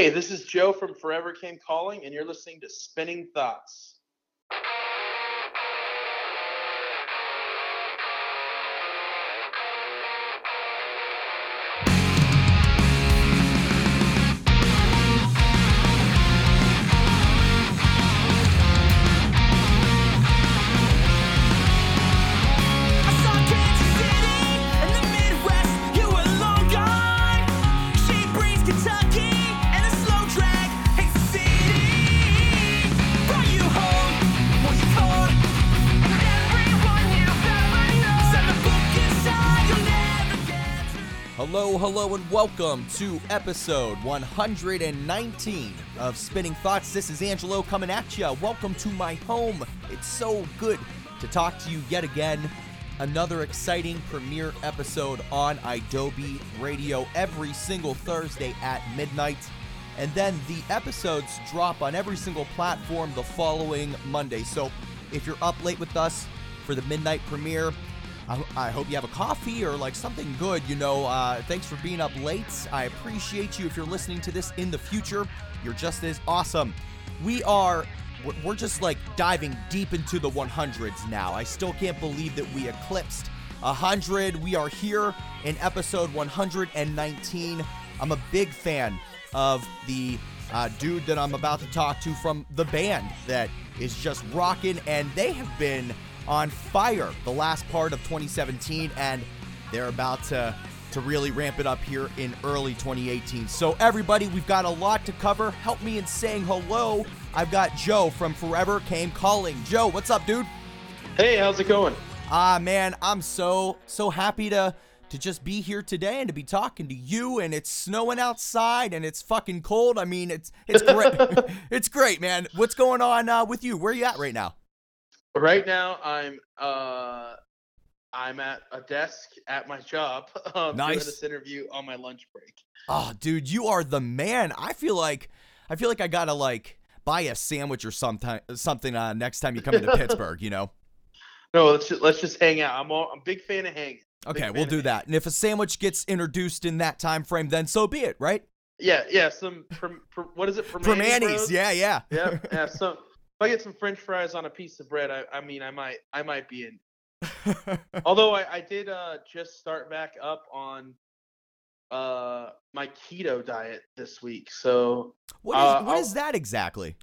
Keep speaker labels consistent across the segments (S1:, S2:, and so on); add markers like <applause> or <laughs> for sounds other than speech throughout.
S1: Hey, this is Joe from Forever Came Calling, and you're listening to Spinning Thoughts.
S2: Welcome to episode 119 of Spinning Thoughts. This is Angelo coming at you. Welcome to my home. It's so good to talk to you yet again. Another exciting premiere episode on idobi Radio every single Thursday at midnight. And then the episodes drop on every single platform the following Monday. So if you're up late with us for the midnight premiere, I, I hope you have a coffee or like something good. You know, uh, thanks for being up late. I appreciate you. If you're listening to this in the future, you're just as awesome. We are, we're- just like diving deep into the 100s now. I still can't believe that we eclipsed 100. We are here in episode 119. I'm a big fan of the uh, dude that I'm about to talk to from the band that is just rocking, and they have been on fire the last part of 2017, and they're about to to really ramp it up here in early 2018. So everybody, we've got a lot to cover. Help me in saying hello. I've got Joe from Forever Came Calling. Joe, what's up, dude?
S1: Hey, how's it going?
S2: Ah, man, I'm so so happy to to just be here today and to be talking to you. And it's snowing outside and it's fucking cold. I mean, it's it's great. <laughs> <laughs> it's great, man. What's going on uh, with you? Where you at right now?
S1: Right now, I'm uh, I'm at a desk at my job. <laughs> Um, doing
S2: Nice.
S1: this interview on my lunch break.
S2: Oh, dude, you are the man. I feel like I feel like I gotta like buy a sandwich or something something uh, next time you come into <laughs> Pittsburgh. You know.
S1: No, let's just, let's just hang out. I'm all, I'm a big fan of hanging.
S2: Okay, we'll do that. And if a sandwich gets introduced in that time frame, then so be it, right?
S1: Yeah, yeah. Some from, what is it? From
S2: From Annie's, yeah, yeah.
S1: yeah, <laughs> yeah. So if I get some French fries on a piece of bread, I, I mean, I might, I might be in. <laughs> Although I, I did uh just start back up on uh my keto diet this week, so
S2: What is,
S1: Uh,
S2: what
S1: I'll-
S2: is that exactly?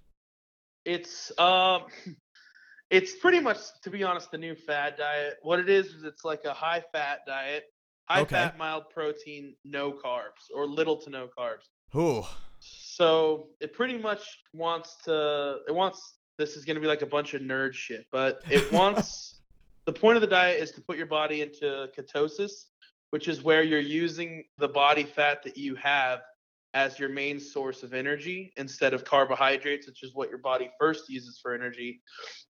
S1: it's um, <laughs> it's pretty much, to be honest, the new fad diet. What it is is it's like a high fat diet, high
S2: Okay.
S1: fat, mild protein, no carbs or little to no carbs.
S2: Ooh.
S1: So it pretty much wants to. It wants. This is going to be like a bunch of nerd shit, but it <laughs> wants. the point of the diet is to put your body into ketosis, which is where you're using the body fat that you have as your main source of energy instead of carbohydrates, which is what your body first uses for energy,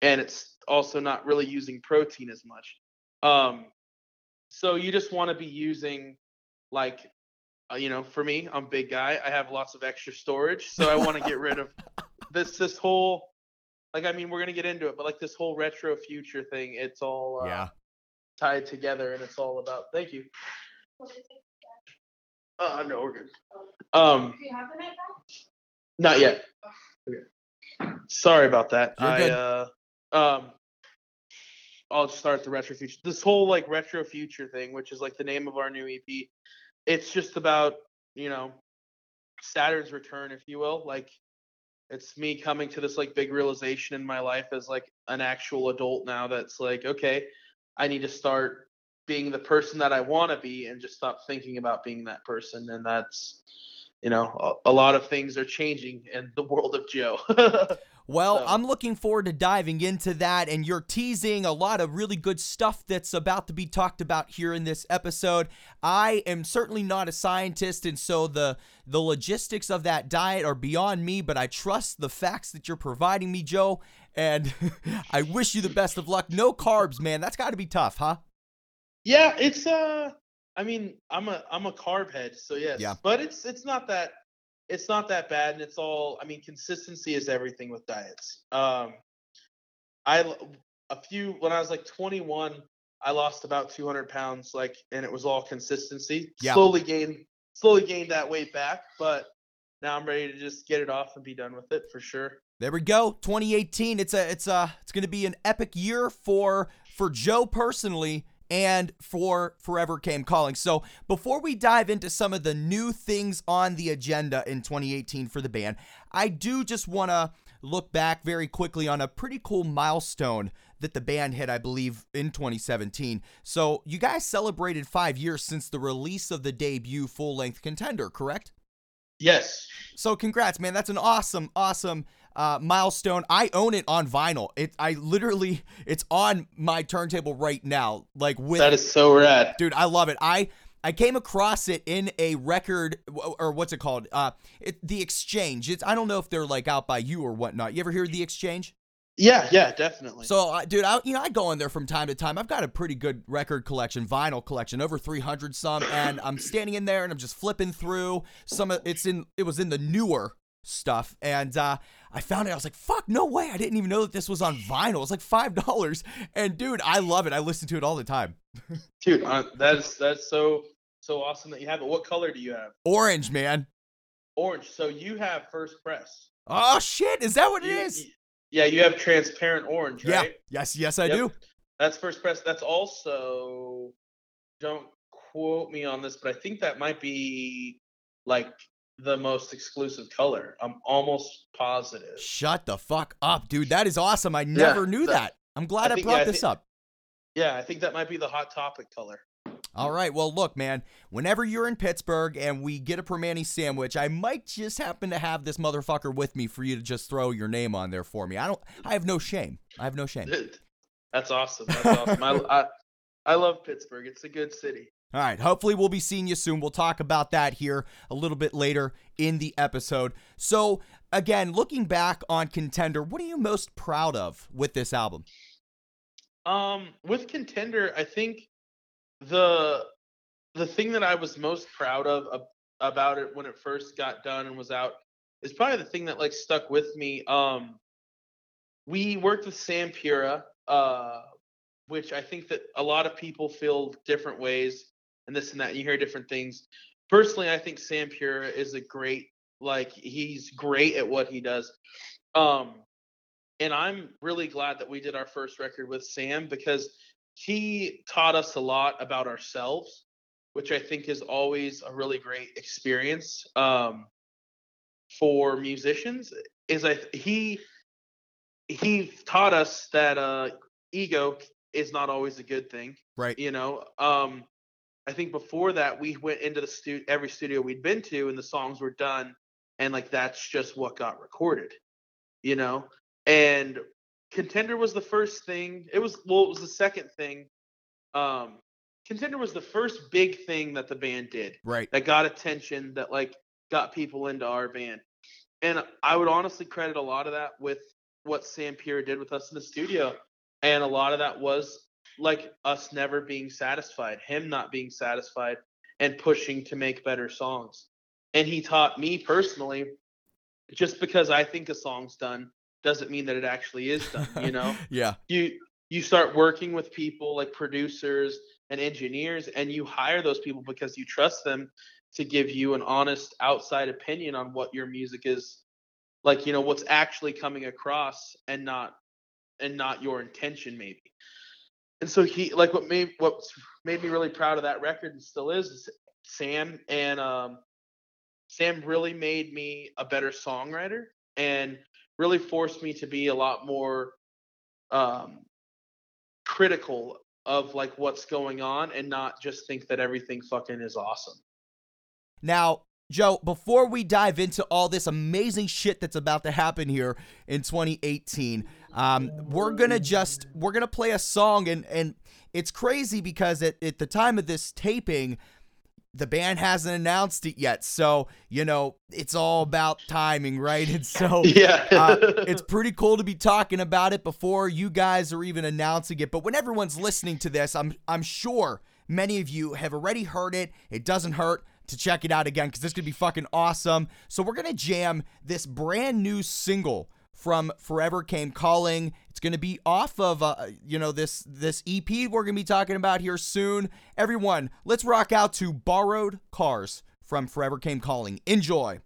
S1: and it's also not really using protein as much. Um, so you just want to be using like uh, you know, for me, I'm a big guy. I have lots of extra storage, so I want to get rid of <laughs> this this whole like I mean, we're gonna get into it, but like this whole retro future thing, it's all uh,
S2: Yeah.
S1: tied together, and it's all about. Thank you. Uh, no, we're good. Um,
S3: Do you have the night back?
S1: not yet. Okay. Sorry about that.
S2: You're
S1: I
S2: good.
S1: uh, um, I'll start the retro future. This whole like retro future thing, which is like the name of our new EP. It's just about you know Saturn's return, if you will. Like it's me coming to this like big realization in my life as like an actual adult now. That's like okay, I need to start being the person that I want to be and just stop thinking about being that person. And that's you know a, a lot of things are changing in the world of Joe. <laughs>
S2: Well,
S1: So-
S2: I'm looking forward to diving into that, and you're teasing a lot of really good stuff that's about to be talked about here in this episode. I am certainly not a scientist, and so the the logistics of that diet are beyond me. But I trust the facts that you're providing me, Joe, and <laughs> I wish you the best of luck. No carbs, man. That's got to be tough, huh?
S1: Yeah, it's uh I mean, I'm a I'm a carb head, so yes.
S2: Yeah.
S1: But it's it's not that it's not that bad and it's all I mean, consistency is everything with diets. Um I a few when I was like 21, I lost about 200 pounds like and it was all consistency.
S2: Yeah.
S1: Slowly gained slowly gained that weight back, but now I'm ready to just get it off and be done with it for sure.
S2: There we go. 2018. It's a it's a it's going to be an epic year for for Joe personally and for Forever Came Calling. So, before we dive into some of the new things on the agenda in 2018 for the band, I do just want to look back very quickly on a pretty cool milestone that the band hit, I believe, in 2017. So, you guys celebrated 5 years since the release of the debut full-length Contender, correct?
S1: Yes.
S2: So congrats, man. That's an awesome, awesome uh, milestone. I own it on vinyl. It, I literally, it's on my turntable right now. Like with,
S1: That is so rad.
S2: dude, I love it. I, I came across it in a record, or what's it called? Uh, it, the Exchange. It's, I don't know if they're like out by you or whatnot. You ever hear the Exchange?
S1: Yeah, yeah, definitely.
S2: So, dude, I, you know, I go in there from time to time. I've got a pretty good record collection, vinyl collection, over 300 some, and I'm standing in there and I'm just flipping through some. of It's in. It was in the newer stuff, and uh, I found it. I was like, "Fuck, no way! I didn't even know that this was on vinyl. It's like five dollars." And dude, I love it. I listen to it all the time. <laughs>
S1: Dude, uh, that's that's so so awesome that you have it. What color do you have?
S2: Orange, man.
S1: Orange. So you have first press.
S2: Oh shit! Is that what it
S1: You-
S2: is?
S1: y- Yeah, you have transparent orange, right? Yeah.
S2: Yes. Yes, I
S1: Yep.
S2: do.
S1: That's first press. That's also don't quote me on this, but I think that might be like the most exclusive color. I'm almost positive.
S2: Shut the fuck up, dude. That is awesome. I never knew
S1: that-
S2: that. I'm glad I,
S1: think-
S2: brought
S1: yeah, I
S2: this
S1: think-
S2: up.
S1: Yeah, I think that might be the hot topic color.
S2: All right. Well, look, man. Whenever you're in Pittsburgh and we get a Primanti sandwich, I might just happen to have this motherfucker with me for you to just throw your name on there for me. I don't. I have no shame. I have no shame.
S1: That's awesome. That's awesome. I, I I love Pittsburgh. It's a good city.
S2: All right. Hopefully, we'll be seeing you soon. We'll talk about that here a little bit later in the episode. So, again, looking back on Contender, what are you most proud of with this album?
S1: Um, with contender, I think the the thing that I was most proud of ab- about it when it first got done and was out is probably the thing that like stuck with me. Um, we worked with Sam Pura, uh, which I think that a lot of people feel different ways and this and that. And you hear different things. Personally, I think Sam Pura is a great like he's great at what he does. Um, and I'm really glad that we did our first record with Sam because he taught us a lot about ourselves, which I think is always a really great experience um, for musicians. Is I he he taught us that uh, ego is not always a good thing.
S2: Right.
S1: You know, um, I think before that we went into the studio every studio we'd been to, and the songs were done, and like that's just what got recorded. You know, and contender was the first thing it was well it was the second thing. Um contender was the first big thing that the band did
S2: Right.
S1: that got attention that like got people into our band. And i would honestly credit a lot of that with what sam Pura did with us in the studio. And a lot of that was like us never being satisfied him not being satisfied and pushing to make better songs. And he taught me personally just because i think a song's done doesn't mean that it actually is done you <laughs> know
S2: yeah.
S1: you you start working with people like producers and engineers and you hire those people because you trust them to give you an honest outside opinion on what your music is like you know what's actually coming across and not and not your intention maybe and so he like what made what made me really proud of that record and still is, is sam and um sam really made me a better songwriter and really forced me to be a lot more um critical of like what's going on and not just think that everything fucking is awesome.
S2: Now, Joe, before we dive into all this amazing shit that's about to happen here in 2018, um, we're gonna just we're gonna play a song, and and it's crazy because at, at the time of this taping, the band hasn't announced it yet. So you know it's all about timing, right? And so <laughs>
S1: Yeah.
S2: uh, it's pretty cool to be talking about it before you guys are even announcing it. But when everyone's listening to this, I'm I'm sure many of you have already heard it. It doesn't hurt to check it out again because this could be fucking awesome. So we're gonna jam this brand new single from Forever Came Calling. It's gonna be off of uh, you know this this EP we're gonna be talking about here soon. Everyone, let's rock out to Borrowed Cars from Forever Came Calling. Enjoy.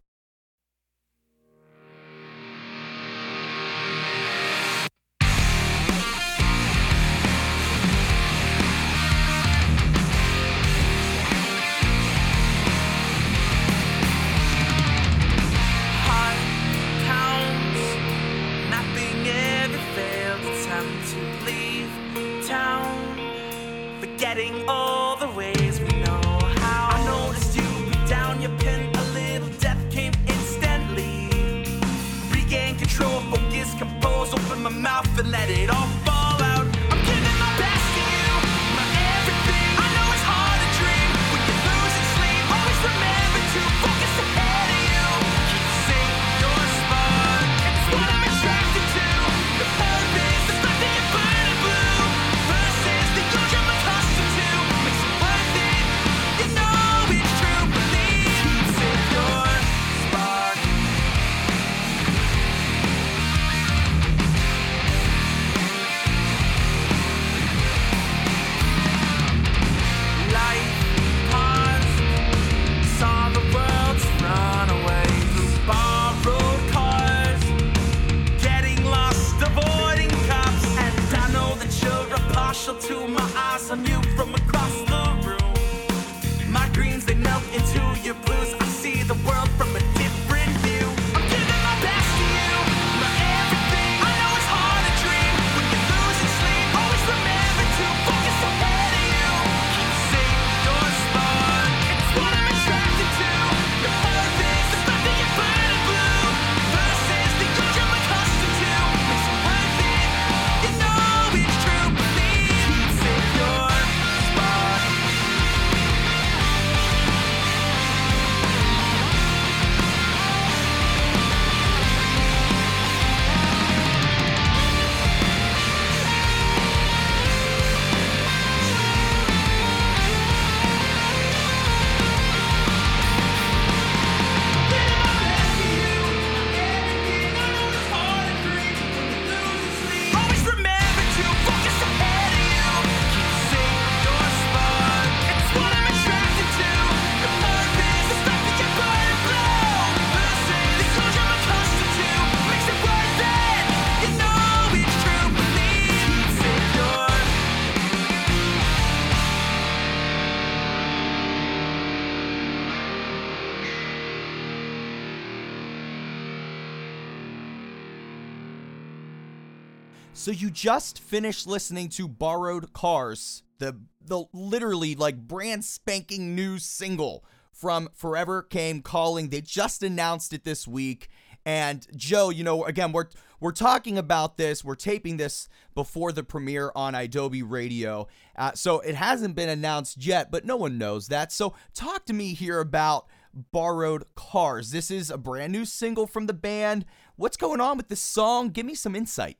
S2: You just finished listening to Borrowed Cars, the the literally like brand spanking new single from Forever Came Calling. They just announced it this week. And Joe, you know, again, we're we're talking about this. We're taping this before the premiere on idobi Radio, uh, so it hasn't been announced yet, but no one knows that. So talk to me here about Borrowed Cars. This is a brand new single from the band. What's going on with this song? Give me some insight.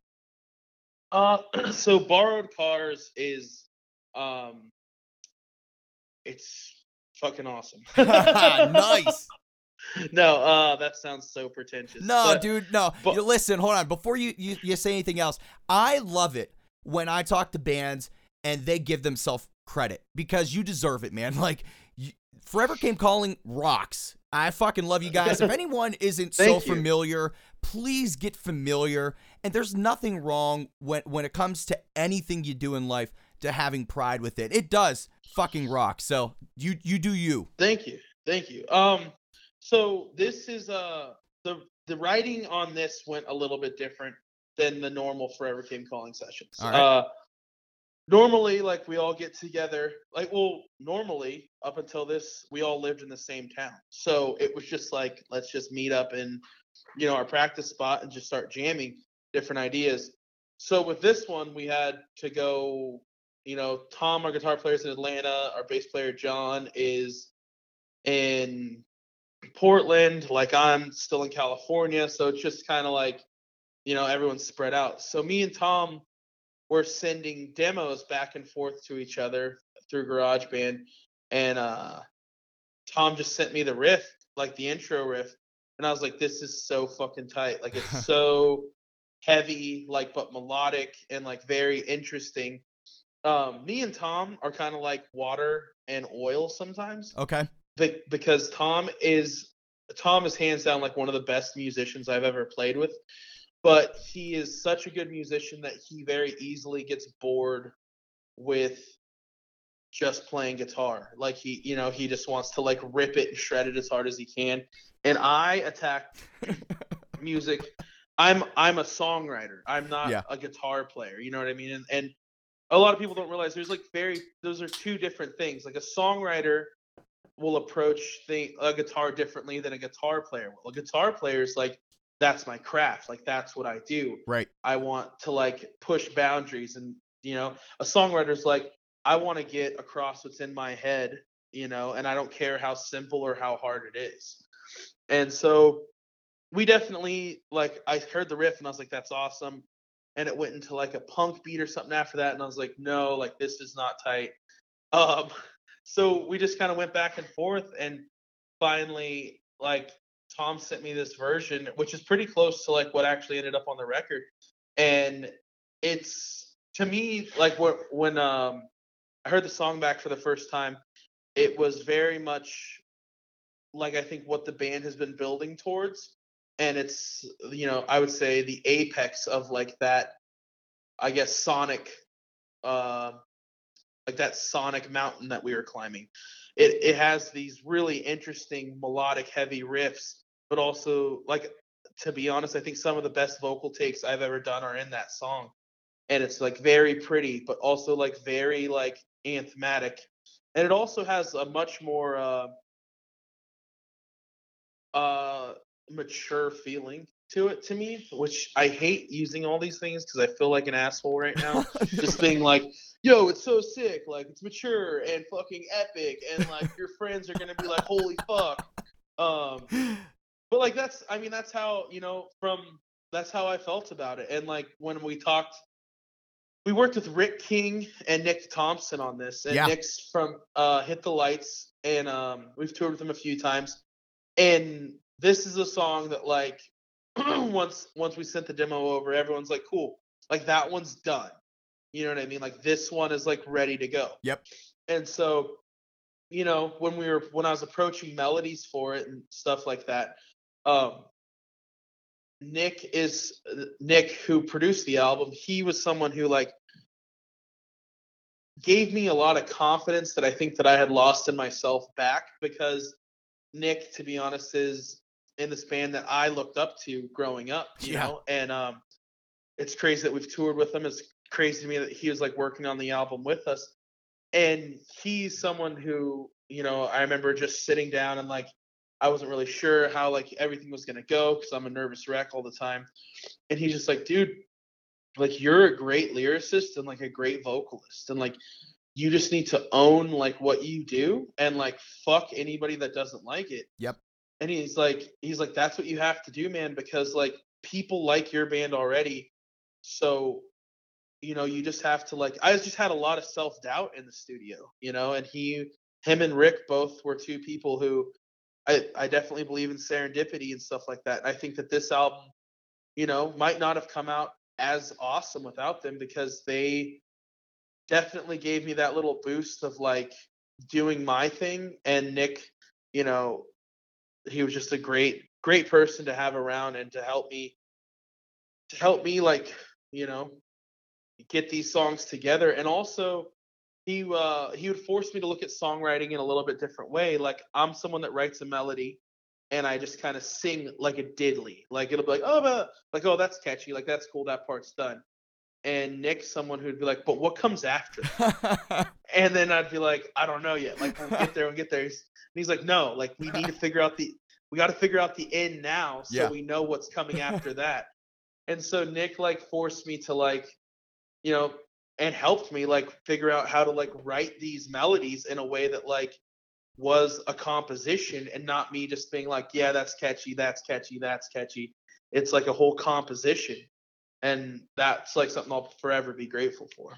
S1: Uh, <clears throat> so borrowed cars is, um, it's fucking awesome. <laughs>
S2: nice. <laughs>
S1: No, uh, that sounds so pretentious.
S2: No,
S1: but-
S2: dude, no.
S1: but-
S2: listen, hold on. Before you, you you say anything else, I love it when I talk to bands and they give themselves credit because you deserve it, man. <laughs> Like you, Forever Came Calling rocks. I fucking love you guys. if <laughs> anyone isn't so familiar, please get familiar. And there's nothing wrong when when it comes to anything you do in life to having pride with it. It does fucking rock. So you you do you.
S1: Thank you, thank you. Um, so this is uh the the writing on this went a little bit different than the normal Forever Came Calling sessions.
S2: All right.
S1: Uh, normally, like we all get together, like well, normally up until this, we all lived in the same town, so it was just like let's just meet up in, you know, our practice spot and just start jamming different ideas. So with this one, we had to go. You know, Tom, our guitar player, is in Atlanta. Our bass player John is in Portland, like I'm still in California, so it's just kind of like, you know, everyone's spread out. So me and Tom were sending demos back and forth to each other through GarageBand, and uh, Tom just sent me the riff, like the intro riff, and I was like, this is so fucking tight. Like it's <laughs> so heavy, like but melodic and like very interesting. Um, me and Tom are kind of like water and oil sometimes
S2: Okay.
S1: be- because Tom is Tom is hands down like one of the best musicians I've ever played with. But he is such a good musician that he very easily gets bored with just playing guitar. Like he, you know, he just wants to like rip it and shred it as hard as he can. And I attack <laughs> music. I'm I'm a songwriter. I'm not
S2: Yeah.
S1: a guitar player. You know what I mean? And and a lot of people don't realize there's like very those are two different things. Like a songwriter will approach the a guitar differently than a guitar player will. A guitar player is like that's my craft. Like that's what I do.
S2: Right.
S1: I want to like push boundaries and you know, a songwriter's like I want to get across what's in my head, you know, and I don't care how simple or how hard it is. And so we definitely like I heard the riff and I was like that's awesome and it went into like a punk beat or something after that and I was like no, like this is not tight. Um <laughs> so we just kind of went back and forth and finally like Tom sent me this version which is pretty close to like what actually ended up on the record. And it's to me like when um I heard the song back for the first time it was very much like I think what the band has been building towards. And it's you know I would say the apex of like that I guess sonic uh like that sonic mountain that we were climbing. It it has these really interesting melodic heavy riffs but also like to be honest I think some of the best vocal takes I've ever done are in that song and it's like very pretty but also like very like anthematic and it also has a much more uh uh mature feeling to it to me which i hate using all these things because i feel like an asshole right now <laughs> just being like yo it's so sick like it's mature and fucking epic and like your friends are gonna be like holy fuck um but like that's i mean that's how you know from that's how i felt about it and like when we talked we worked with rick king and nick thompson on this and
S2: Yeah.
S1: nick's from uh hit the lights and um we've toured with him a few times and this is a song that like <clears throat> once once we sent the demo over everyone's like cool like that one's done you know what i mean like this one is like ready to go
S2: Yep.
S1: and so you know when we were when i was approaching melodies for it and stuff like that um nick is nick who produced the album he was someone who like gave me a lot of confidence that i think that i had lost in myself back because nick to be honest is in this band that i looked up to growing up you
S2: Yeah.
S1: know and um it's crazy that we've toured with him. It's crazy to me that he was like working on the album with us. And he's someone who, you know, I remember just sitting down and like I wasn't really sure how like everything was gonna go because I'm a nervous wreck all the time. And he's just like, dude, like you're a great lyricist and like a great vocalist. And like you just need to own like what you do and like fuck anybody that doesn't like it.
S2: Yep.
S1: And he's like, he's like, that's what you have to do, man, because like people like your band already. So, you know, you just have to like I just had a lot of self doubt in the studio, you know, and he him and Rick both were two people who I, I definitely believe in serendipity and stuff like that. And I think that this album, you know, might not have come out as awesome without them because they definitely gave me that little boost of like doing my thing. And Nick, you know, he was just a great, great person to have around and to help me, to help me like, you know, get these songs together. And also, he uh he would force me to look at songwriting in a little bit different way. Like I'm someone that writes a melody and I just kind of sing like a diddly. Like it'll be like, oh but like oh that's catchy, like that's cool, that part's done. And Nick's someone who'd be like, but what comes after? that?" <laughs> and then I'd be like, I don't know yet. Like we'll get there, we'll get there. He's, and he's like, no, like we need to <laughs> figure out the we got to figure out the end now so
S2: Yeah.
S1: we know what's coming after <laughs> that. And so Nick like forced me to like, you know, and helped me like figure out how to like write these melodies in a way that like was a composition and not me just being like, yeah, that's catchy, that's catchy, that's catchy. It's like a whole composition. And that's like something I'll forever be grateful for.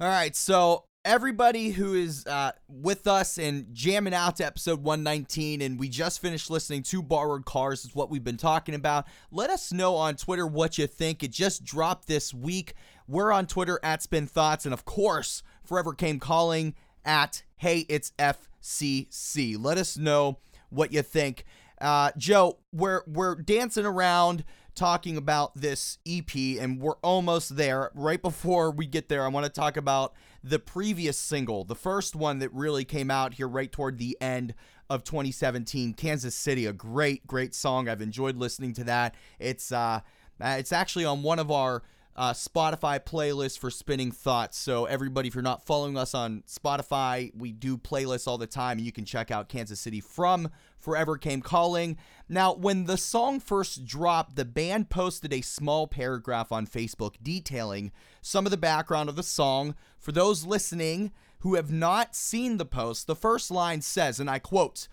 S2: All right, so everybody who is uh, with us and jamming out to episode 119, and we just finished listening to Borrowed Cars, is what we've been talking about. Let us know on Twitter what you think. It just dropped this week. We're on Twitter at Spin Thoughts, and of course, Forever Came Calling at Hey It's FCC. Let us know what you think. Uh, Joe, we're we're dancing around talking about this EP, and we're almost there. Right before we get there, I want to talk about the previous single, the first one that really came out here right toward the end of 2017, Kansas City. A great, great song. I've enjoyed listening to that. It's uh, uh, it's actually on one of our uh, Spotify playlist for spinning thoughts. So everybody, if you're not following us on Spotify, we do playlists all the time, and you can check out Kansas City from Forever Came Calling. Now, when the song first dropped, the band posted a small paragraph on Facebook detailing some of the background of the song. For those listening who have not seen the post, the first line says, and I quote,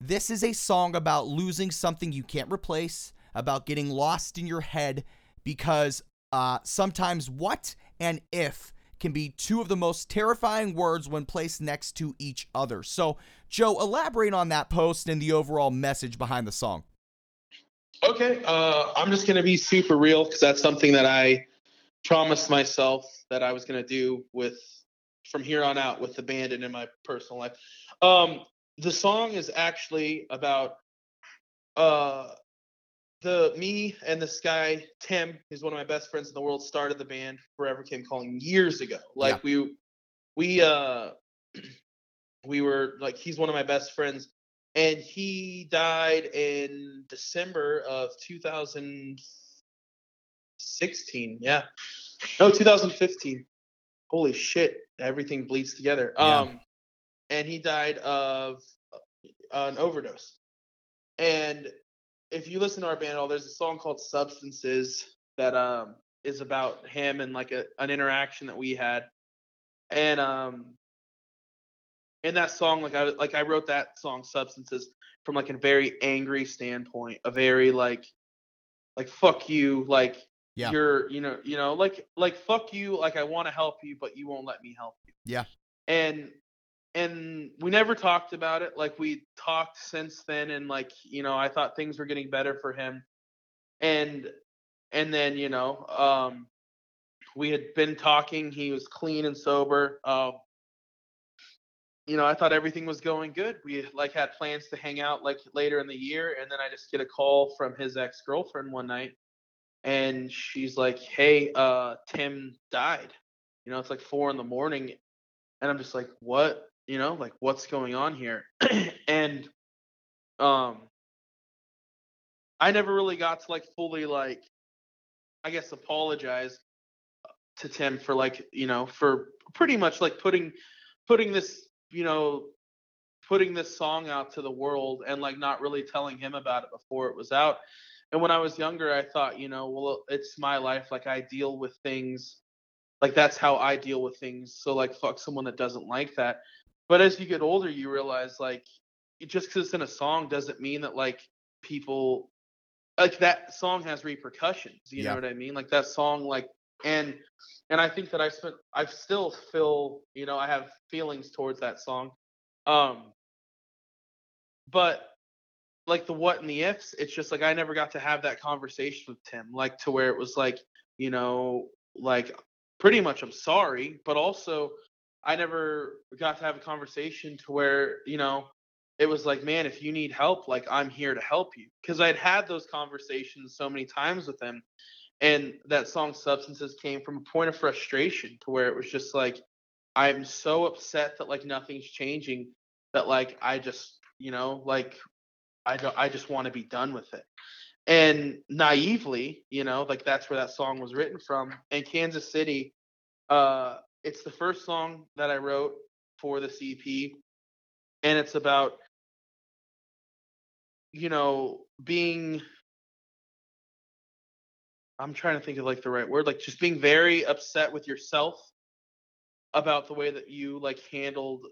S2: This is a song about losing something you can't replace, about getting lost in your head, because uh, sometimes what and if can be two of the most terrifying words when placed next to each other. So, Joe, elaborate on that post and the overall message behind the song.
S1: Okay, uh, I'm just gonna be super real because that's something that I promised myself that I was gonna do with from here on out with the band and in my personal life. Um, the song is actually about uh, the me and this guy Tim, who's one of my best friends in the world, started the band Forever Came Calling years ago. Like we we uh we were like he's one of my best friends and he died in December of 2016. Yeah, no, 2015. Holy shit, everything bleeds together.
S2: Yeah.
S1: Um, and he died of uh, an overdose. And if you listen to our band, at all there's a song called "Substances" that um is about him and like a, an interaction that we had. And um, in that song like i like i wrote that song substances from like a very angry standpoint a very like like fuck you like
S2: Yeah.
S1: you're you know you know like like fuck you like i want to help you but you won't let me help you
S2: Yeah.
S1: and and we never talked about it like we talked since then and like you know i thought things were getting better for him and and then you know um we had been talking he was clean and sober uh you know, I thought everything was going good. We like had plans to hang out like later in the year, and then I just get a call from his ex girlfriend one night, and she's like, "Hey, uh, Tim died." You know, it's like four in the morning, and I'm just like, "What?" You know, like what's going on here? <clears throat> and um, I never really got to like fully like. I guess apologize to Tim for like you know for pretty much like putting putting this you know putting this song out to the world and like not really telling him about it before it was out. And when I was younger, I thought, you know, well, it's my life. Like I deal with things, like that's how I deal with things. So like, fuck someone that doesn't like that. But as you get older, you realize like, just because it's in a song doesn't mean that like people, like that song has repercussions. You
S2: Yeah.
S1: know what I mean? Like that song, like, and and I think that I spent, I still feel, you know, I have feelings towards that song. Um, but like the what and the ifs, it's just like I never got to have that conversation with Tim, like to where it was like, you know, like pretty much I'm sorry, but also I never got to have a conversation to where, you know, it was like, man, if you need help, like I'm here to help you. Cause I'd had those conversations so many times with him. And that song Substances came from a point of frustration to where it was just like, I'm so upset that like nothing's changing that like I just, you know, like I don't I just want to be done with it. And naively, you know, like that's where that song was written from. And Kansas City, uh, it's the first song that I wrote for the EP. And it's about, you know, being I'm trying to think of like the right word, like just being very upset with yourself about the way that you like handled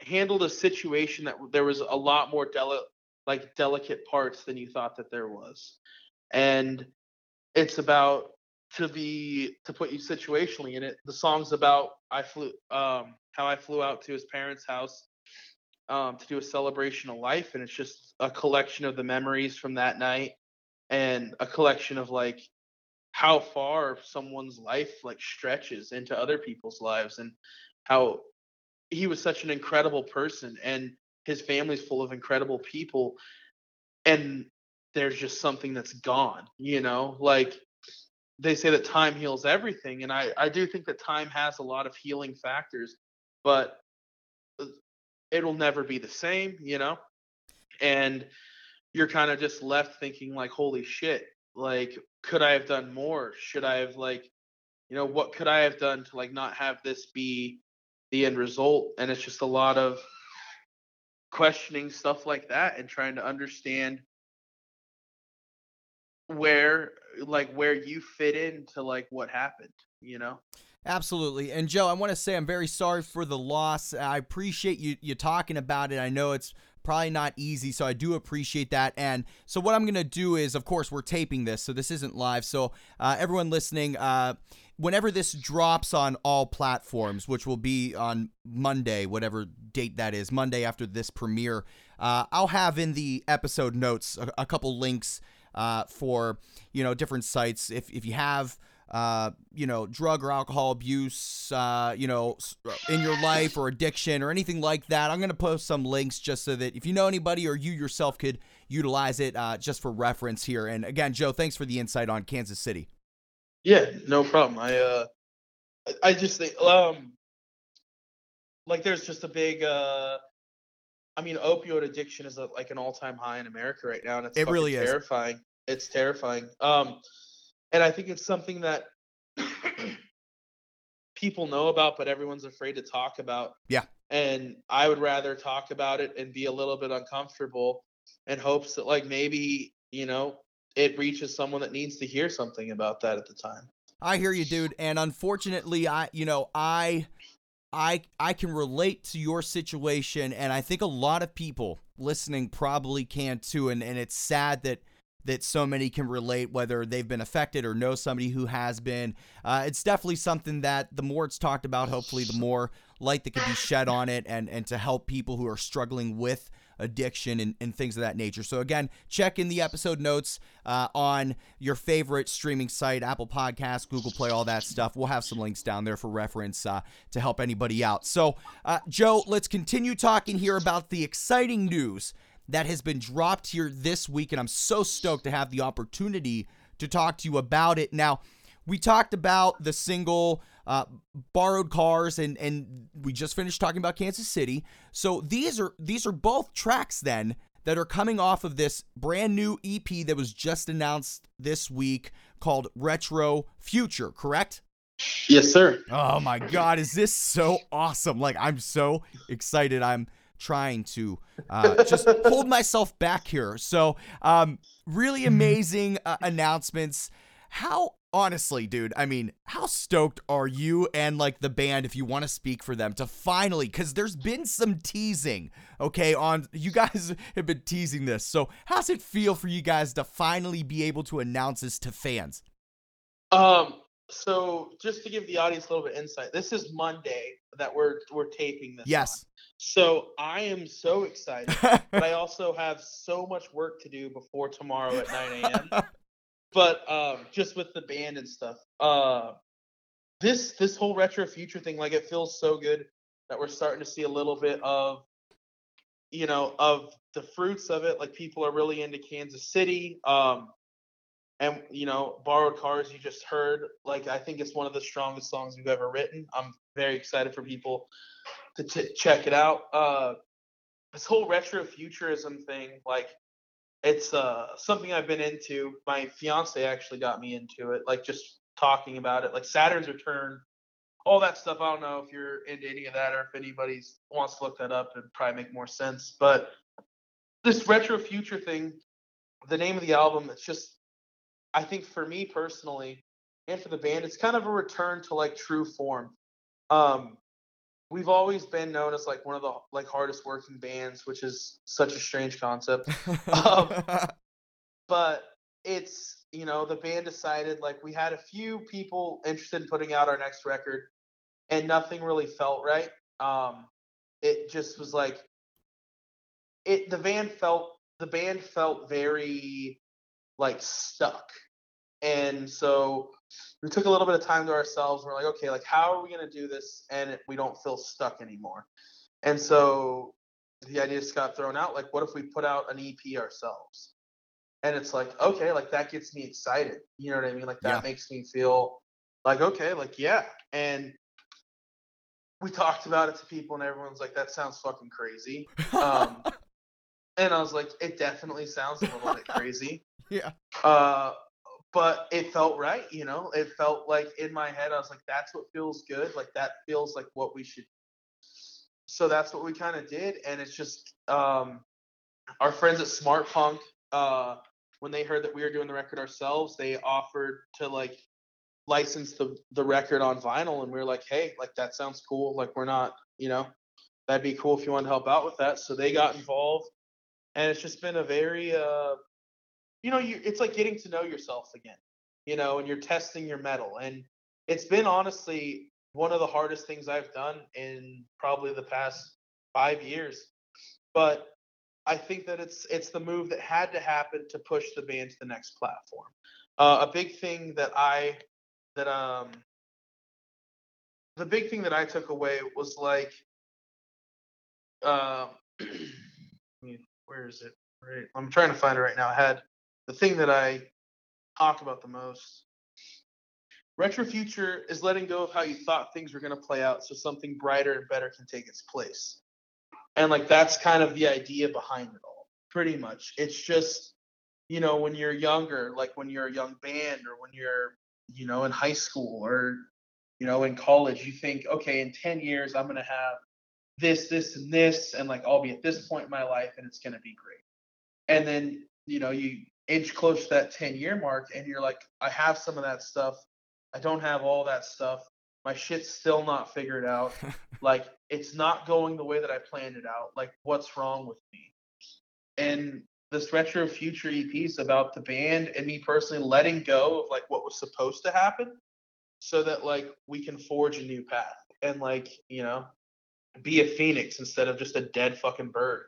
S1: handled a situation that there was a lot more deli- like delicate parts than you thought that there was and it's about to be to put you situationally in it the song's about i flew um how i flew out to his parents house um to do a celebration of life and it's just a collection of the memories from that night and a collection of like how far someone's life like stretches into other people's lives and how he was such an incredible person and his family's full of incredible people and there's just something that's gone you know? Like they say that time heals everything and i i do think that time has a lot of healing factors but uh, it'll never be the same you know? And you're kind of just left thinking like holy shit like could i have done more? Should i have like you know what could i have done to like not have this be the end result? And it's just a lot of questioning stuff like that and trying to understand where like where you fit into like what happened you know
S2: Absolutely. And Joe, I want to say I'm very sorry for the loss. I appreciate you you talking about it. I know it's probably not easy, so I do appreciate that. And so what I'm going to do is of course we're taping this, so this isn't live. So uh, everyone listening, uh whenever this drops on all platforms, which will be on Monday, whatever date that is, Monday after this premiere, uh, I'll have in the episode notes a, a couple links uh, for you know different sites. If if you have uh, you know, drug or alcohol abuse, uh, you know, in your life or addiction or anything like that. I'm going to post some links just so that if you know anybody or you yourself could utilize it uh, just for reference here. And again, Joe, thanks for the insight on Kansas City.
S1: yeah no problem i uh I- i just think um like there's just a big uh i mean opioid addiction is like an all-time high in america right now and it's
S2: It really is.
S1: terrifying it's terrifying um and i think it's something that <clears throat> people know about but everyone's afraid to talk about
S2: Yeah.
S1: and i would rather talk about it and be a little bit uncomfortable in hopes that like maybe you know it reaches someone that needs to hear something about that at the time
S2: I hear you, dude. And unfortunately, I, you know, I, I, I can relate to your situation, and I think a lot of people listening probably can too. And and it's sad that that so many can relate, whether they've been affected or know somebody who has been. Uh, it's definitely something that the more it's talked about, hopefully, the more light that can be shed on it, and and to help people who are struggling with addiction and, and things of that nature. So again, check in the episode notes uh, on your favorite streaming site, Apple Podcasts, Google Play, all that stuff. We'll have some links down there for reference uh, to help anybody out. So, uh, Joe, let's continue talking here about the exciting news that has been dropped here this week, and I'm so stoked to have the opportunity to talk to you about it. Now, we talked about the single uh, borrowed cars and and we just finished talking about Kansas City. So these are these are both tracks then that are coming off of this brand new EP that was just announced this week called Retro Future, correct?
S1: Yes, sir.
S2: Oh my god, is this so awesome? Like I'm so excited. I'm trying to uh, just hold myself back here. So, um, really amazing uh, announcements. How honestly, dude, I mean, how stoked are you and like the band if you want to speak for them to finally cuz there's been some teasing, okay, on <laughs> you guys have been teasing this. So, how's it feel for you guys to finally be able to announce this to fans?
S1: Um, so just to give the audience a little bit insight, this is Monday that we're we're taping this. on.
S2: Yes.
S1: So I am so excited, but I <laughs> also have so much work to do before tomorrow at 9 a.m. <laughs> but um, just with the band and stuff, uh, this this whole retro future thing, like it feels so good that we're starting to see a little bit of, you know, of the fruits of it. Like people are really into Kansas City. Um, and you know, borrowed cars you just heard. Like I think it's one of the strongest songs we've ever written. I'm very excited for people to t- check it out. Uh, this whole retro futurism thing, like it's uh something I've been into. My fiance actually got me into it, like just talking about it, like Saturn's Return, all that stuff. I don't know if you're into any of that or if anybody wants to look that up, it'd probably make more sense. But this retro future thing, the name of the album, it's just I think for me personally and for the band, it's kind of a return to like true form. Um, we've always been known as like one of the like hardest working bands, which is such a strange concept. <laughs> Um, but it's you know the band decided like we had a few people interested in putting out our next record, and nothing really felt right. Um, it just was like it. The band felt the band felt very like stuck, and so we took a little bit of time to ourselves. We're like, okay, like how are we gonna do this and we don't feel stuck anymore? And so the idea just got thrown out. Like, what if we put out an EP ourselves? And it's like, okay, like that gets me excited. You know what I mean? Like that
S2: Yeah.
S1: makes me feel like okay, like yeah. And we talked about it to people, and everyone's like, that sounds fucking crazy. Um, <laughs> and I was like, it definitely sounds a little bit crazy. <laughs>
S2: yeah.
S1: Uh, but it felt right, you know. It felt like in my head, I was like, "That's what feels good. Like that feels like what we should." So that's what we kind of did, and it's just um, our friends at Smart Punk. Uh, when they heard that we were doing the record ourselves, they offered to like license the the record on vinyl, and we were like, "Hey, like that sounds cool. Like we're not, you know, that'd be cool if you want to help out with that." So they got involved, and it's just been a very uh, you know, you it's like getting to know yourself again, you know, and you're testing your mettle. And it's been honestly one of the hardest things I've done in probably the past five years. But I think that it's it's the move that had to happen to push the band to the next platform. Uh, a big thing that I that um the big thing that I took away was like uh, <clears throat> where is it? Right, I'm trying to find it right now. I had the thing that I talk about the most. Retro future is letting go of how you thought things were going to play out so something brighter and better can take its place. And like that's kind of the idea behind it all. Pretty much. It's just you know when you're younger, like when you're a young band or when you're you know in high school or you know in college, you think okay, in 10 years I'm going to have this this and this and like I'll be at this point in my life and it's going to be great and then you know you inch close to that 10 year mark and you're like i have some of that stuff. I don't have all that stuff. My shit's still not figured out. <laughs> Like it's not going the way that i planned it out. Like what's wrong with me? And this retro future ep is about the band and me personally letting go of like what was supposed to happen so that like we can forge a new path and like you know be a phoenix instead of just a dead fucking bird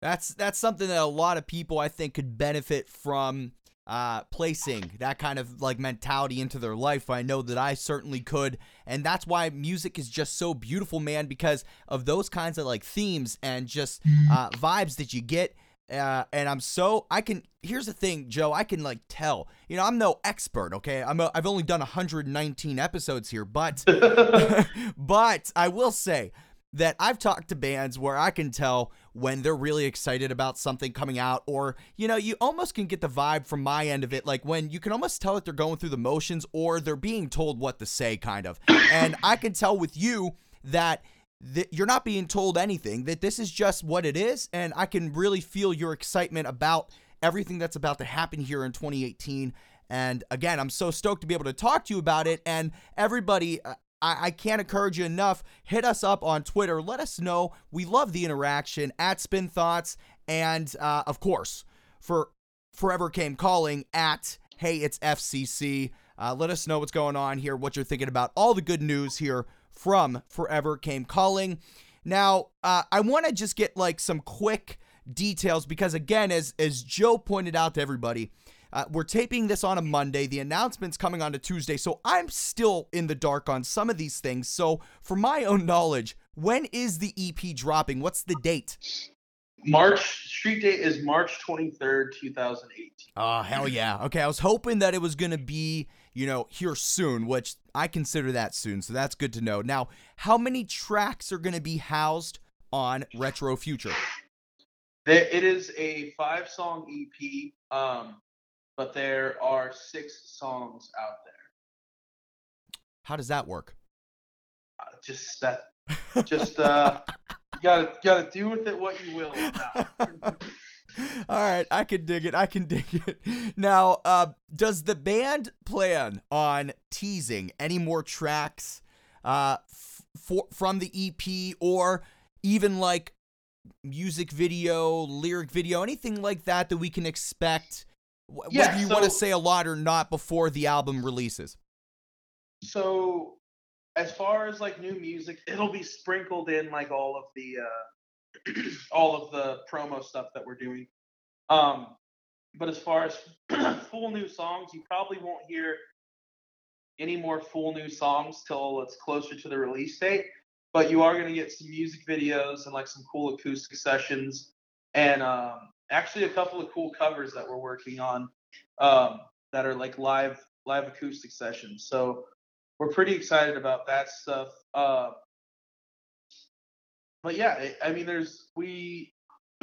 S2: That's that's something that a lot of people I think could benefit from uh, placing that kind of like mentality into their life. I know that I certainly could, and that's why music is just so beautiful, man, because of those kinds of like themes and just uh, vibes that you get. Uh, and I'm so I can. Here's the thing, Joe. I can like tell. You know, I'm no expert. Okay, I'm. A, I've only done 119 episodes here, but <laughs> <laughs> but I will say that I've talked to bands where I can tell when they're really excited about something coming out, or, you know, you almost can get the vibe from my end of it, like when you can almost tell that they're going through the motions or they're being told what to say, kind of. <coughs> And I can tell with you that. That you're not being told anything, that this is just what it is, and I can really feel your excitement about everything that's about to happen here in 2018. And again, I'm so stoked to be able to talk to you about it. And everybody, uh, I, I can't encourage you enough. Hit us up on Twitter. Let us know. We love the interaction at Spin Thoughts. And uh, of course, for Forever Came Calling at Hey, it's FCC. Uh, let us know what's going on here, what you're thinking about, all the good news here from Forever Came Calling. Now, uh, I want to just get like some quick details because again, as as Joe pointed out to everybody, uh, we're taping this on a Monday. The announcement's coming on a Tuesday, so I'm still in the dark on some of these things. So, for my own knowledge, when is the EP dropping? What's the date?
S1: March street date is March 23rd, 2018.
S2: Oh, hell yeah. Okay, I was hoping that it was going to be, you know, here soon, which I consider that soon, so that's good to know. Now, how many tracks are going to be housed on Retro Future?
S1: It is a five song EP, um, but there are six songs out there.
S2: How does that work?
S1: Uh, just that, <laughs> just uh, you gotta gotta do with it what you will. <laughs>
S2: All right, I can dig it. I can <laughs> dig it. Now, uh, does the band plan on teasing any more tracks uh, f- for from the EP or even like music video, lyric video, anything like that that we can expect? Wh-
S1: Yeah,
S2: whether you want to say a lot or not before the album releases.
S1: so, as far as like new music, it'll be sprinkled in like all of the uh, <clears throat> all of the promo stuff that we're doing. Um, but as far as <clears throat> full new songs, you probably won't hear any more full new songs till it's closer to the release date. But you are going to get some music videos and like some cool acoustic sessions, and um, actually a couple of cool covers that we're working on um, that are like live live acoustic sessions. So we're pretty excited about that stuff. Uh, but yeah, I- I mean, there's we <coughs>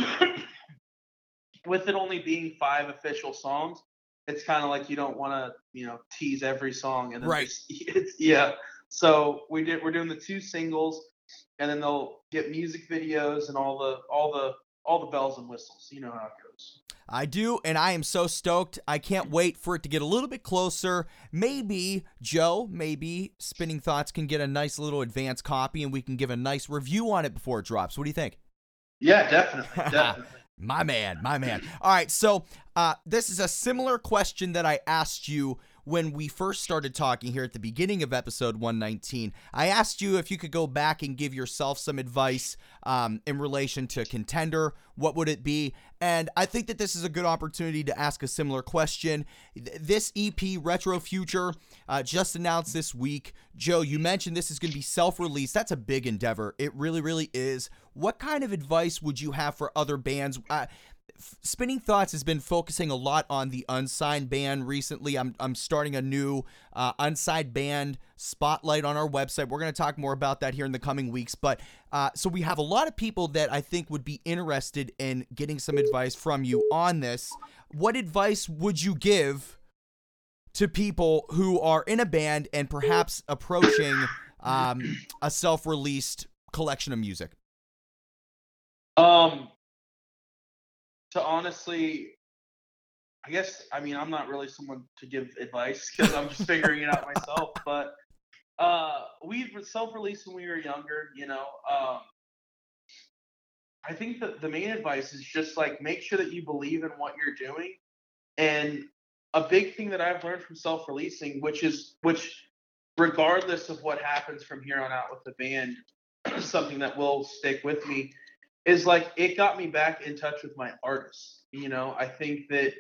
S1: with it only being five official songs, it's kind of like you don't want to, you know, tease every song and then
S2: Right. <laughs>
S1: it's yeah. So we did we're doing the two singles, and then they'll get music videos and all the all the all the bells and whistles. You know how it goes.
S2: I do, and I am so stoked. I can't wait for it to get a little bit closer. Maybe, Joe, maybe Spinning Thoughts can get a nice little advance copy and we can give a nice review on it before it drops. What do you think?
S1: Yeah, definitely, <laughs> definitely.
S2: My man, my man. All right, so uh, this is a similar question that I asked you when we first started talking here at the beginning of episode 119. I asked you if you could go back and give yourself some advice um, in relation to contender. What would it be? And I think that this is a good opportunity to ask a similar question. This EP, Retro Future, uh, just announced this week. Joe, you mentioned this is going to be self released. That's a big endeavor. It really, really is. What kind of advice would you have for other bands? Uh, Spinning Thoughts has been focusing a lot on the unsigned band recently. I'm, I'm starting a new uh, unsigned band spotlight on our website. We're going to talk more about that here in the coming weeks. But uh, so we have a lot of people that I think would be interested in getting some advice from you on this. What advice would you give to people who are in a band and perhaps approaching um, a self released collection of music?
S1: Um, to honestly, I guess I mean I'm not really someone to give advice <laughs> because I'm just figuring it out myself. But uh, we self-released when we were younger. You know, um, I think that the main advice is just like make sure that you believe in what you're doing, and a big thing that I've learned from self-releasing, which is which, regardless of what happens from here on out with the band, <clears throat> something that will stick with me is like it got me back in touch with my artists. You know, I think that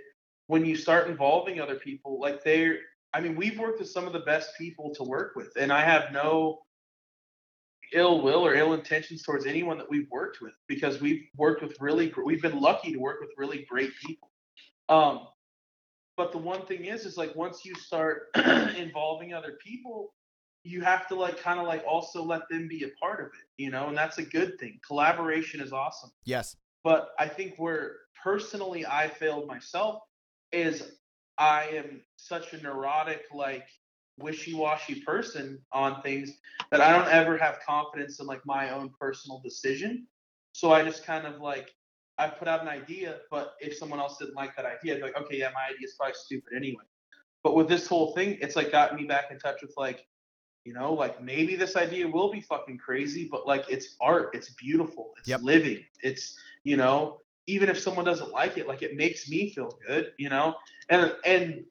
S1: when you start involving other people, like they're, I mean, we've worked with some of the best people to work with, and I have no ill will or ill intentions towards anyone that we've worked with because we've worked with really, we've been lucky to work with really great people. Um, but the one thing is, is like once you start <clears throat> involving other people, you have to like kind of like also let them be a part of it, you know, and that's a good thing. Collaboration is awesome.
S2: Yes.
S1: But I think where personally I failed myself is I am such a neurotic, like wishy-washy person on things that I don't ever have confidence in like my own personal decision. So I just kind of like I put out an idea, but if someone else didn't like that idea, I'd be like, okay, yeah, my idea is probably stupid anyway. But with this whole thing, it's like got me back in touch with like, you know, like maybe this idea will be fucking crazy, but like it's art, it's beautiful, it's
S2: Yep.
S1: living, it's you know, even if someone doesn't like it, like it makes me feel good, you know, and and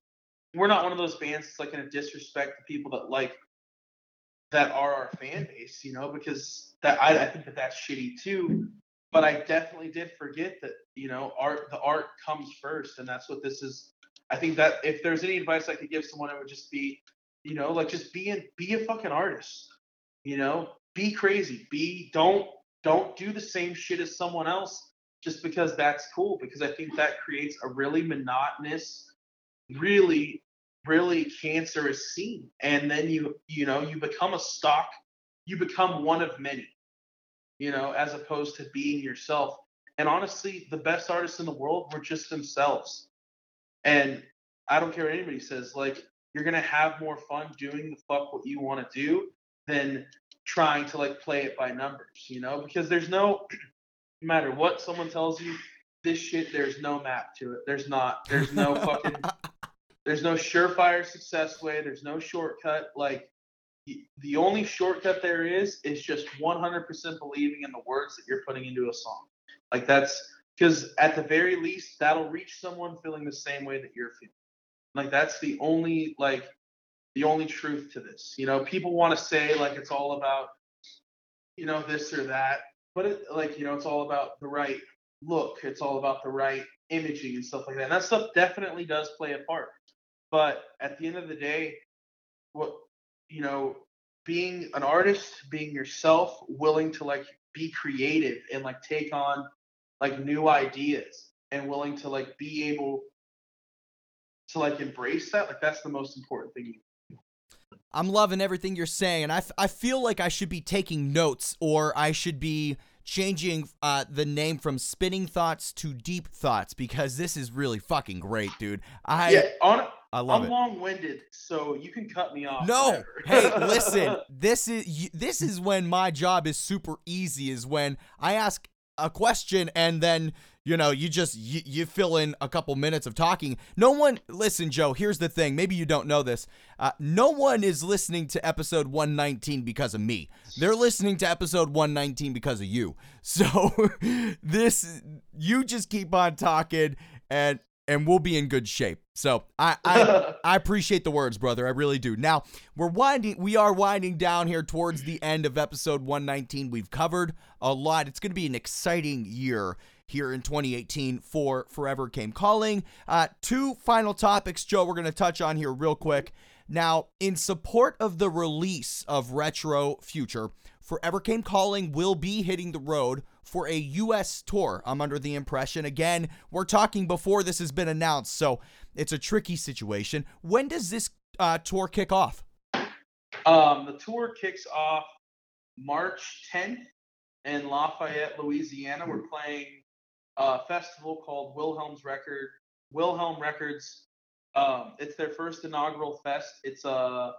S1: we're not one of those bands that's like gonna disrespect the people that like that are our fan base, you know, because that I, I think that that's shitty too. But I definitely did forget that you know art the art comes first, and that's what this is. I think that if there's any advice I could give someone, it would just be, you know, like just be a, be a fucking artist. You know, be crazy. Be don't don't do the same shit as someone else just because that's cool. Because I think that creates a really monotonous, really really cancerous scene and then you you know you become a stock you become one of many you know as opposed to being yourself and honestly the best artists in the world were just themselves and i don't care what anybody says like you're gonna have more fun doing the fuck what you want to do than trying to like play it by numbers you know because there's no <clears throat> no matter what someone tells you this shit there's no map to it there's not there's no <laughs> fucking there's no surefire success way. There's no shortcut. Like the- the only shortcut there is is just 100% believing in the words that you're putting into a song. Like that's because at the very least that'll reach someone feeling the same way that you're feeling. Like that's the only like the only truth to this. You know, people want to say like it's all about you know this or that, but it like you know it's all about the right look. It's all about the right imaging and stuff like that. And that stuff definitely does play a part. But at the end of the day, what you know, being an artist, being yourself, willing to like be creative and like take on like new ideas and willing to like be able to like embrace that, like that's the most important thing.
S2: I'm loving everything you're saying, and I, f- I feel like I should be taking notes, or I should be changing uh, the name from Spinning Thoughts to Deep Thoughts because this is really fucking great, dude. I
S1: yeah, on
S2: I love
S1: I'm
S2: it.
S1: long-winded, so you can cut me off.
S2: No, hey, listen. <laughs> This is this is when my job is super easy. Is when I ask a question and then you know you just you, you fill in a couple minutes of talking. No one listen, Joe. Here's the thing. Maybe you don't know this. Uh, no one is listening to episode 119 because of me. They're listening to episode 119 because of you. <laughs> So this you just keep on talking and and we'll be in good shape. So I I <laughs> I appreciate the words, brother. I really do. Now we're winding. We are winding down here towards the end of episode 119. We've covered a lot. It's going to be an exciting year here in 2018 for Forever Came Calling. Uh, two final topics, Joe. We're going to touch on here real quick. Now, in support of the release of Retro Future, Forever Came Calling will be hitting the road for a U.S. tour. I'm under the impression. Again, we're talking before this has been announced, so it's a tricky situation. When does this uh, tour kick off?
S1: Um, the tour kicks off March 10th in Lafayette, Louisiana. We're playing a festival called Wilhelm's Record, Wilhelm Records. Um, it's their first inaugural fest. It's a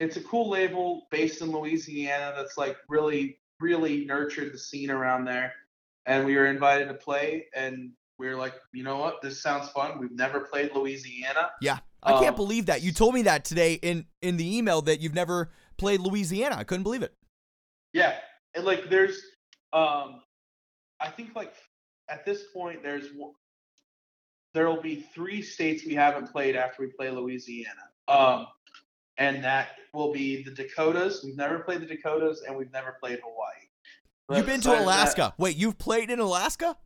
S1: it's a cool label based in Louisiana that's like really really nurtured the scene around there. And we were invited to play, and we were like, you know what, this sounds fun. We've never played Louisiana.
S2: Yeah, I can't
S1: Um,
S2: believe that you told me that today in in the email that you've never played Louisiana. I couldn't believe it.
S1: Yeah, and like there's, um, I think like at this point there's there will be three states we haven't played after we play Louisiana. Um, and that will be the Dakotas. We've never played the Dakotas, and we've never played Hawaii. But
S2: You've been to
S1: besides that-
S2: Alaska. Wait, you've played in Alaska?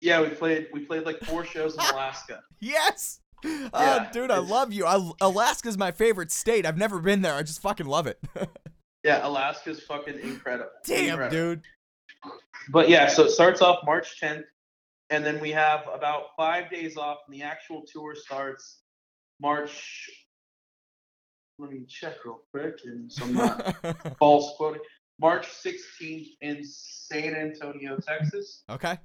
S1: yeah, we played. We played like four shows in Alaska. <laughs>
S2: Yes. Oh,
S1: Yeah,
S2: dude, I love you. I, Alaska's my favorite state. I've never been there. I just fucking love it. <laughs>
S1: Yeah, Alaska's fucking incredible.
S2: Damn,
S1: Incredible.
S2: dude.
S1: But yeah, so it starts off March 10th, and then we have about five days off, and the actual tour starts March let me check real quick, and so I'm not false quoting. March 16th in San Antonio, Texas.
S2: okay.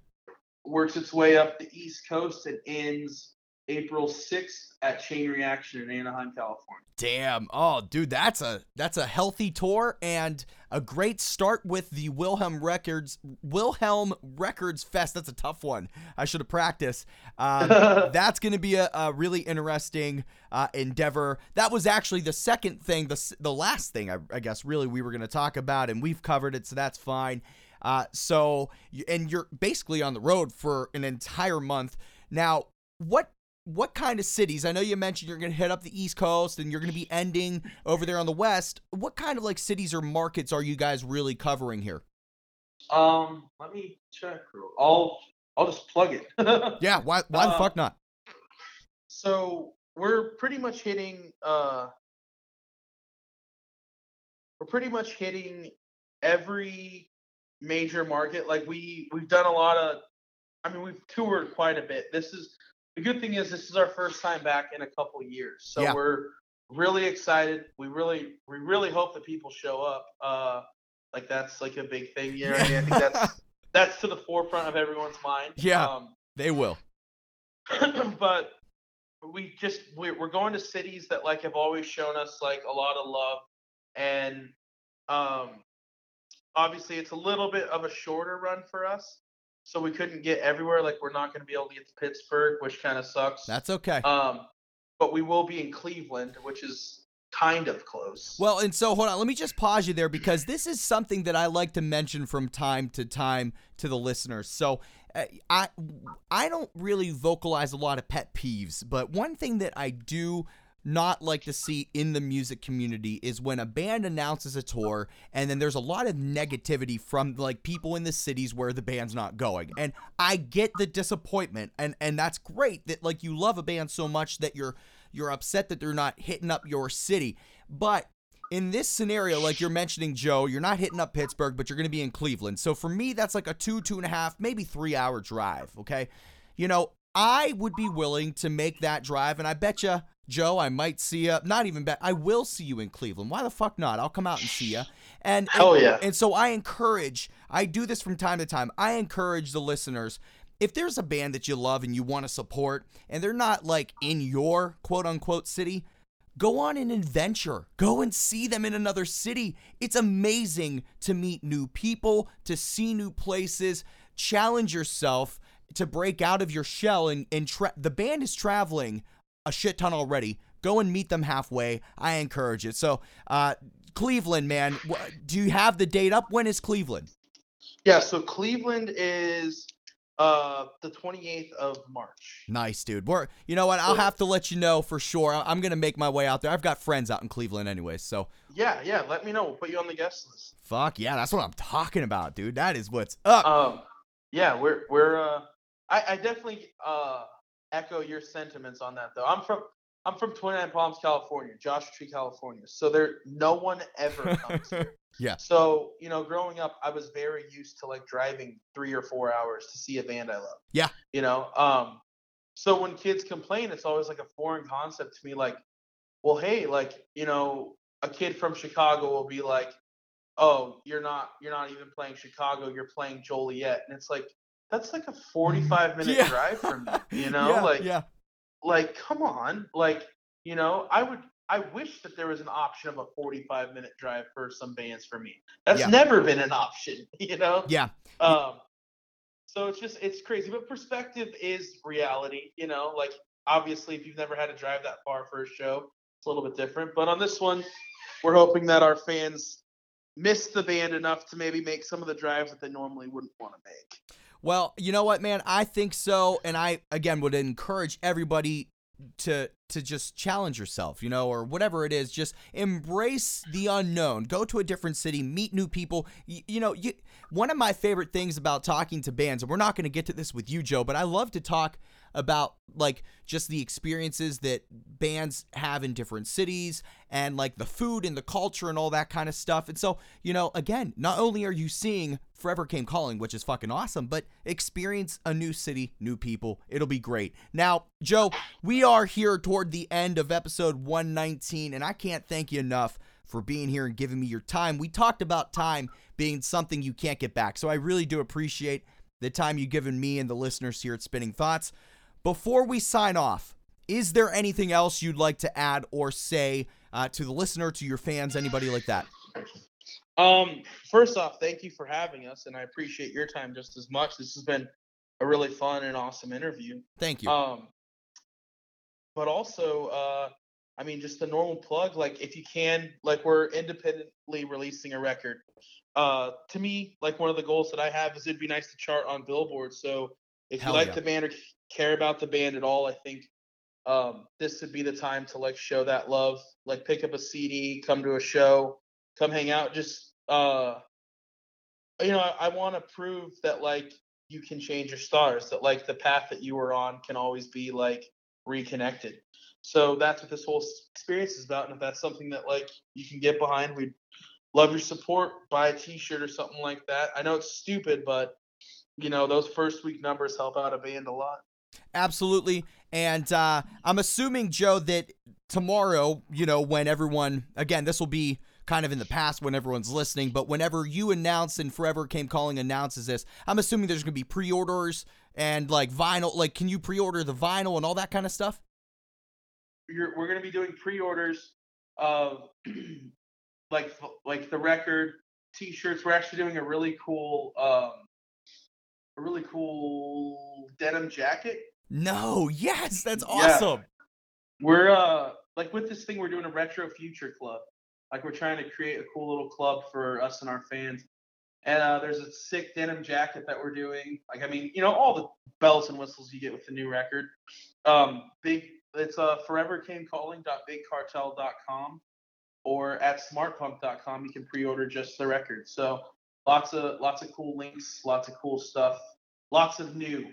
S1: Works its way up the East Coast and ends April 6th at Chain Reaction in Anaheim, California.
S2: Damn. Oh, dude, that's a that's a healthy tour and a great start with the Wilhelm Records Wilhelm Records Fest. That's a tough one. I should have practiced. Um, <laughs> that's going to be a, a really interesting uh, endeavor. That was actually the second thing, the the last thing I, I guess really we were going to talk about, and we've covered it, so that's fine. Uh, so and you're basically on the road for an entire month now. What what kind of cities? I know you mentioned you're going to hit up the East Coast and you're going to be ending over there on the West. What kind of like cities or markets are you guys really covering here?
S1: Um, let me check. I'll I'll just plug it. <laughs>
S2: Yeah, why why the
S1: Uh,
S2: fuck not?
S1: so we're pretty much hitting uh we're pretty much hitting every major market like we we've done a lot of i mean we've toured quite a bit this is the good thing is this is our first time back in a couple years so
S2: Yeah.
S1: we're really excited we really we really hope that people show up uh like that's like a big thing know what I, mean? I think that's <laughs> that's to the forefront of everyone's mind
S2: Yeah.
S1: um
S2: They will. <clears throat>
S1: but we just we're, we're going to cities that like have always shown us like a lot of love and um obviously it's a little bit of a shorter run for us so we couldn't get everywhere like we're not going to be able to get to pittsburgh which kind of sucks
S2: That's okay.
S1: um but we will be in cleveland which is kind of close
S2: Well, and so hold on, let me just pause you there because this is something that I like to mention from time to time to the listeners. So, uh, I I don't really vocalize a lot of pet peeves, but one thing that I do not like to see in the music community is when a band announces a tour and then there's a lot of negativity from like people in the cities where the band's not going. And I get the disappointment and and that's great that like you love a band so much that you're you're upset that they're not hitting up your city. But in this scenario, like you're mentioning, Joe, you're not hitting up Pittsburgh, but you're going to be in Cleveland. So for me, that's like a two, two and a half, maybe three hour drive. Okay. You know, I would be willing to make that drive, and I bet you, Joe, I might see you. Not even bet. I will see you in Cleveland. Why the fuck not? I'll come out and see you. And
S1: Hell
S2: and,
S1: yeah.
S2: And so I encourage. I do this from time to time. I encourage the listeners. If there's a band that you love and you want to support, and they're not like in your quote unquote city, go on an adventure. Go and see them in another city. It's amazing to meet new people, to see new places, challenge yourself to break out of your shell. And, and tra- the band is traveling a shit ton already. Go and meet them halfway. I encourage it. So, uh, Cleveland, man, do you have the date up? When is Cleveland?
S1: yeah so cleveland is uh the 28th of march
S2: Nice, dude. We're, you know what? I'll have to let you know for sure. I- I'm gonna make my way out there. I've got friends out in Cleveland, anyways. So,
S1: yeah yeah let me know we'll put you on the guest list
S2: fuck yeah, that's what I'm talking about, dude. That is what's up.
S1: Um, yeah, we're we're. Uh, I I definitely uh echo your sentiments on that though. I'm from I'm from 29 Palms, California, Joshua Tree, California. So there, no one ever comes <laughs> here.
S2: Yeah.
S1: So you know, growing up, I was very used to like driving three or four hours to see a band I love.
S2: Yeah.
S1: You know, um, so when kids complain, it's always like a foreign concept to me. Like, well, hey, like you know, a kid from Chicago will be like, oh, you're not you're not even playing Chicago, you're playing Joliet, and it's like that's like a 45 minute
S2: Yeah.
S1: drive from me. <laughs> You know,
S2: yeah,
S1: like
S2: yeah,
S1: like come on like you know i would i wish that there was an option of a 45 minute drive for some bands for me that's
S2: Yeah.
S1: never been an option <laughs> you know
S2: yeah.
S1: um so it's just it's crazy but perspective is reality you know like obviously if you've never had to drive that far for a show it's a little bit different but on this one we're hoping that our fans miss the band enough to maybe make some of the drives that they normally wouldn't want to make
S2: Well, you know what, man? I think so, and I again would encourage everybody to to just challenge yourself, you know, or whatever it is. Just embrace the unknown. Go to a different city, meet new people. You, you know, you, one of my favorite things about talking to bands, and we're not going to get to this with you, Joe, but I love to talk about like just the experiences that bands have in different cities and like the food and the culture and all that kind of stuff. And so, you know, again, not only are you seeing Forever Came Calling, which is fucking awesome, but experience a new city, new people. It'll be great. Now, Joe, we are here toward the end of episode 119, and I can't thank you enough for being here and giving me your time. We talked about time being something you can't get back, so I really do appreciate the time you've given me and the listeners here at Spinning Thoughts. Before we sign off, is there anything else you'd like to add or say uh, to the listener, to your fans, anybody like that?
S1: Um, first off, thank you for having us, and I appreciate your time just as much. This has been a really fun and awesome interview.
S2: Thank you.
S1: Um, but also, uh, I mean, just the normal plug. Like, if you can, like, we're independently releasing a record. Uh, to me, like one of the goals that I have is it'd be nice to chart on Billboard. So if
S2: Hell
S1: you like
S2: yeah.
S1: the band or care about the band at all, I think um, this would be the time to like show that love. Like, pick up a CD, come to a show, come hang out. Just uh, you know, I, I want to prove that like you can change your stars. That like the path that you were on can always be like reconnected. So that's what this whole experience is about. And if that's something that like you can get behind, we'd love your support. Buy a T-shirt or something like that. I know it's stupid, but you know those first week numbers help out a band a lot.
S2: Absolutely. And uh, I'm assuming, Joe, that tomorrow, you know, when everyone, again, this will be kind of in the past when everyone's listening, but whenever you announce and Forever Came Calling announces this, I'm assuming there's going to be pre orders and like vinyl. Like, can you pre order the vinyl and all that kind of stuff?
S1: You're, we're gonna be doing pre-orders of <clears throat> like like the record, T-shirts. We're actually doing a really cool, um, a really cool denim jacket
S2: No. Yes. That's
S1: Yeah.
S2: awesome.
S1: We're uh like with this thing we're doing a retro future club. Like we're trying to create a cool little club for us and our fans. And uh there's a sick denim jacket that we're doing. Like I mean, you know, all the bells and whistles you get with the new record. Um big it's uh forevercamecalling.bigcartel.com or at smartpunk.com you can pre-order just the record. So lots of lots of cool links, lots of cool stuff, lots of new.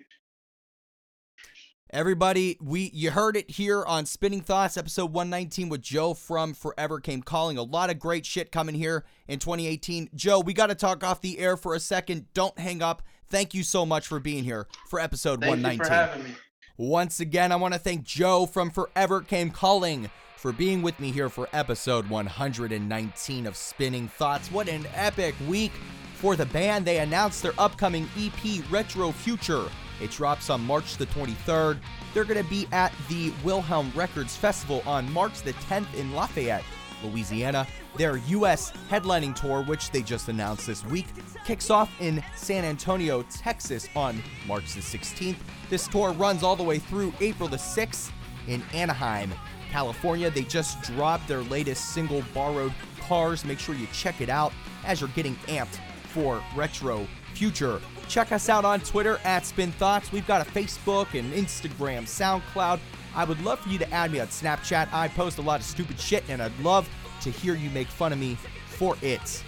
S2: Everybody, we you heard it here on Spinning Thoughts, episode 119 with Joe from Forever Came Calling. A lot of great shit coming here in 2018. Joe, we got to talk off the air for a second. Don't hang up. Thank you so much for being here for episode
S1: Thank you
S2: 119.
S1: for having me.
S2: Once again, I want to thank Joe from Forever Came Calling for being with me here for episode 119 of Spinning Thoughts. What an epic week for the band. They announced their upcoming EP, Retro Future. It drops on March the 23rd. They're going to be at the Wilhelm Records Festival on March the 10th in Lafayette, Louisiana. Their U.S. headlining tour, which they just announced this week, kicks off in San Antonio, Texas on March the 16th. This tour runs all the way through April the 6th in Anaheim, California. They just dropped their latest single, Borrowed Cars. Make sure you check it out as you're getting amped for Retro Future. Check us out on Twitter at Spin Thoughts. We've got a Facebook and Instagram, SoundCloud. I would love for you to add me on Snapchat. I post a lot of stupid shit, and I'd love to hear you make fun of me for it.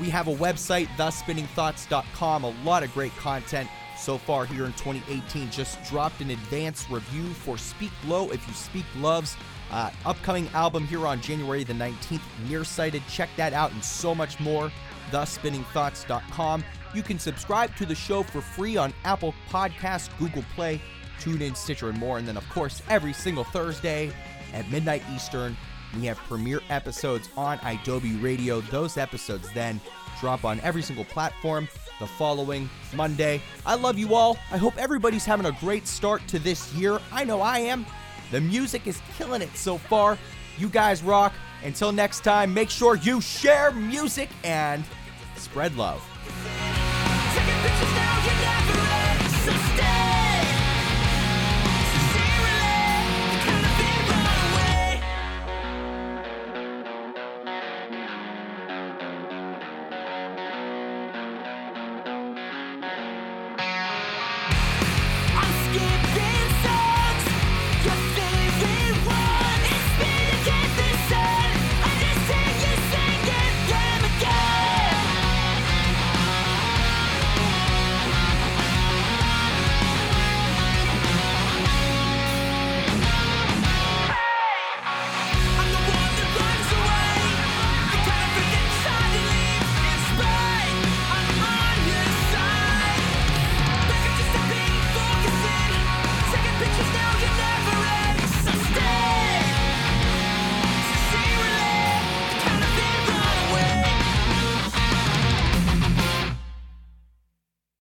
S2: We have a website, thespinningthoughts.com. A lot of great content so far here in 2018. Just dropped an advance review for Speak Low If You Speak Love's uh, upcoming album here on January the 19th. Nearsighted. Check that out and so much more. Thespinningthoughts.com. You can subscribe to the show for free on Apple Podcasts, Google Play, TuneIn, Stitcher, and more. And then, of course, every single Thursday at midnight Eastern, we have premiere episodes on idobi Radio. Those episodes then drop on every single platform the following Monday. I love you all. I hope everybody's having a great start to this year. I know I am. The music is killing it so far. You guys rock. Until next time, make sure you share music and spread love.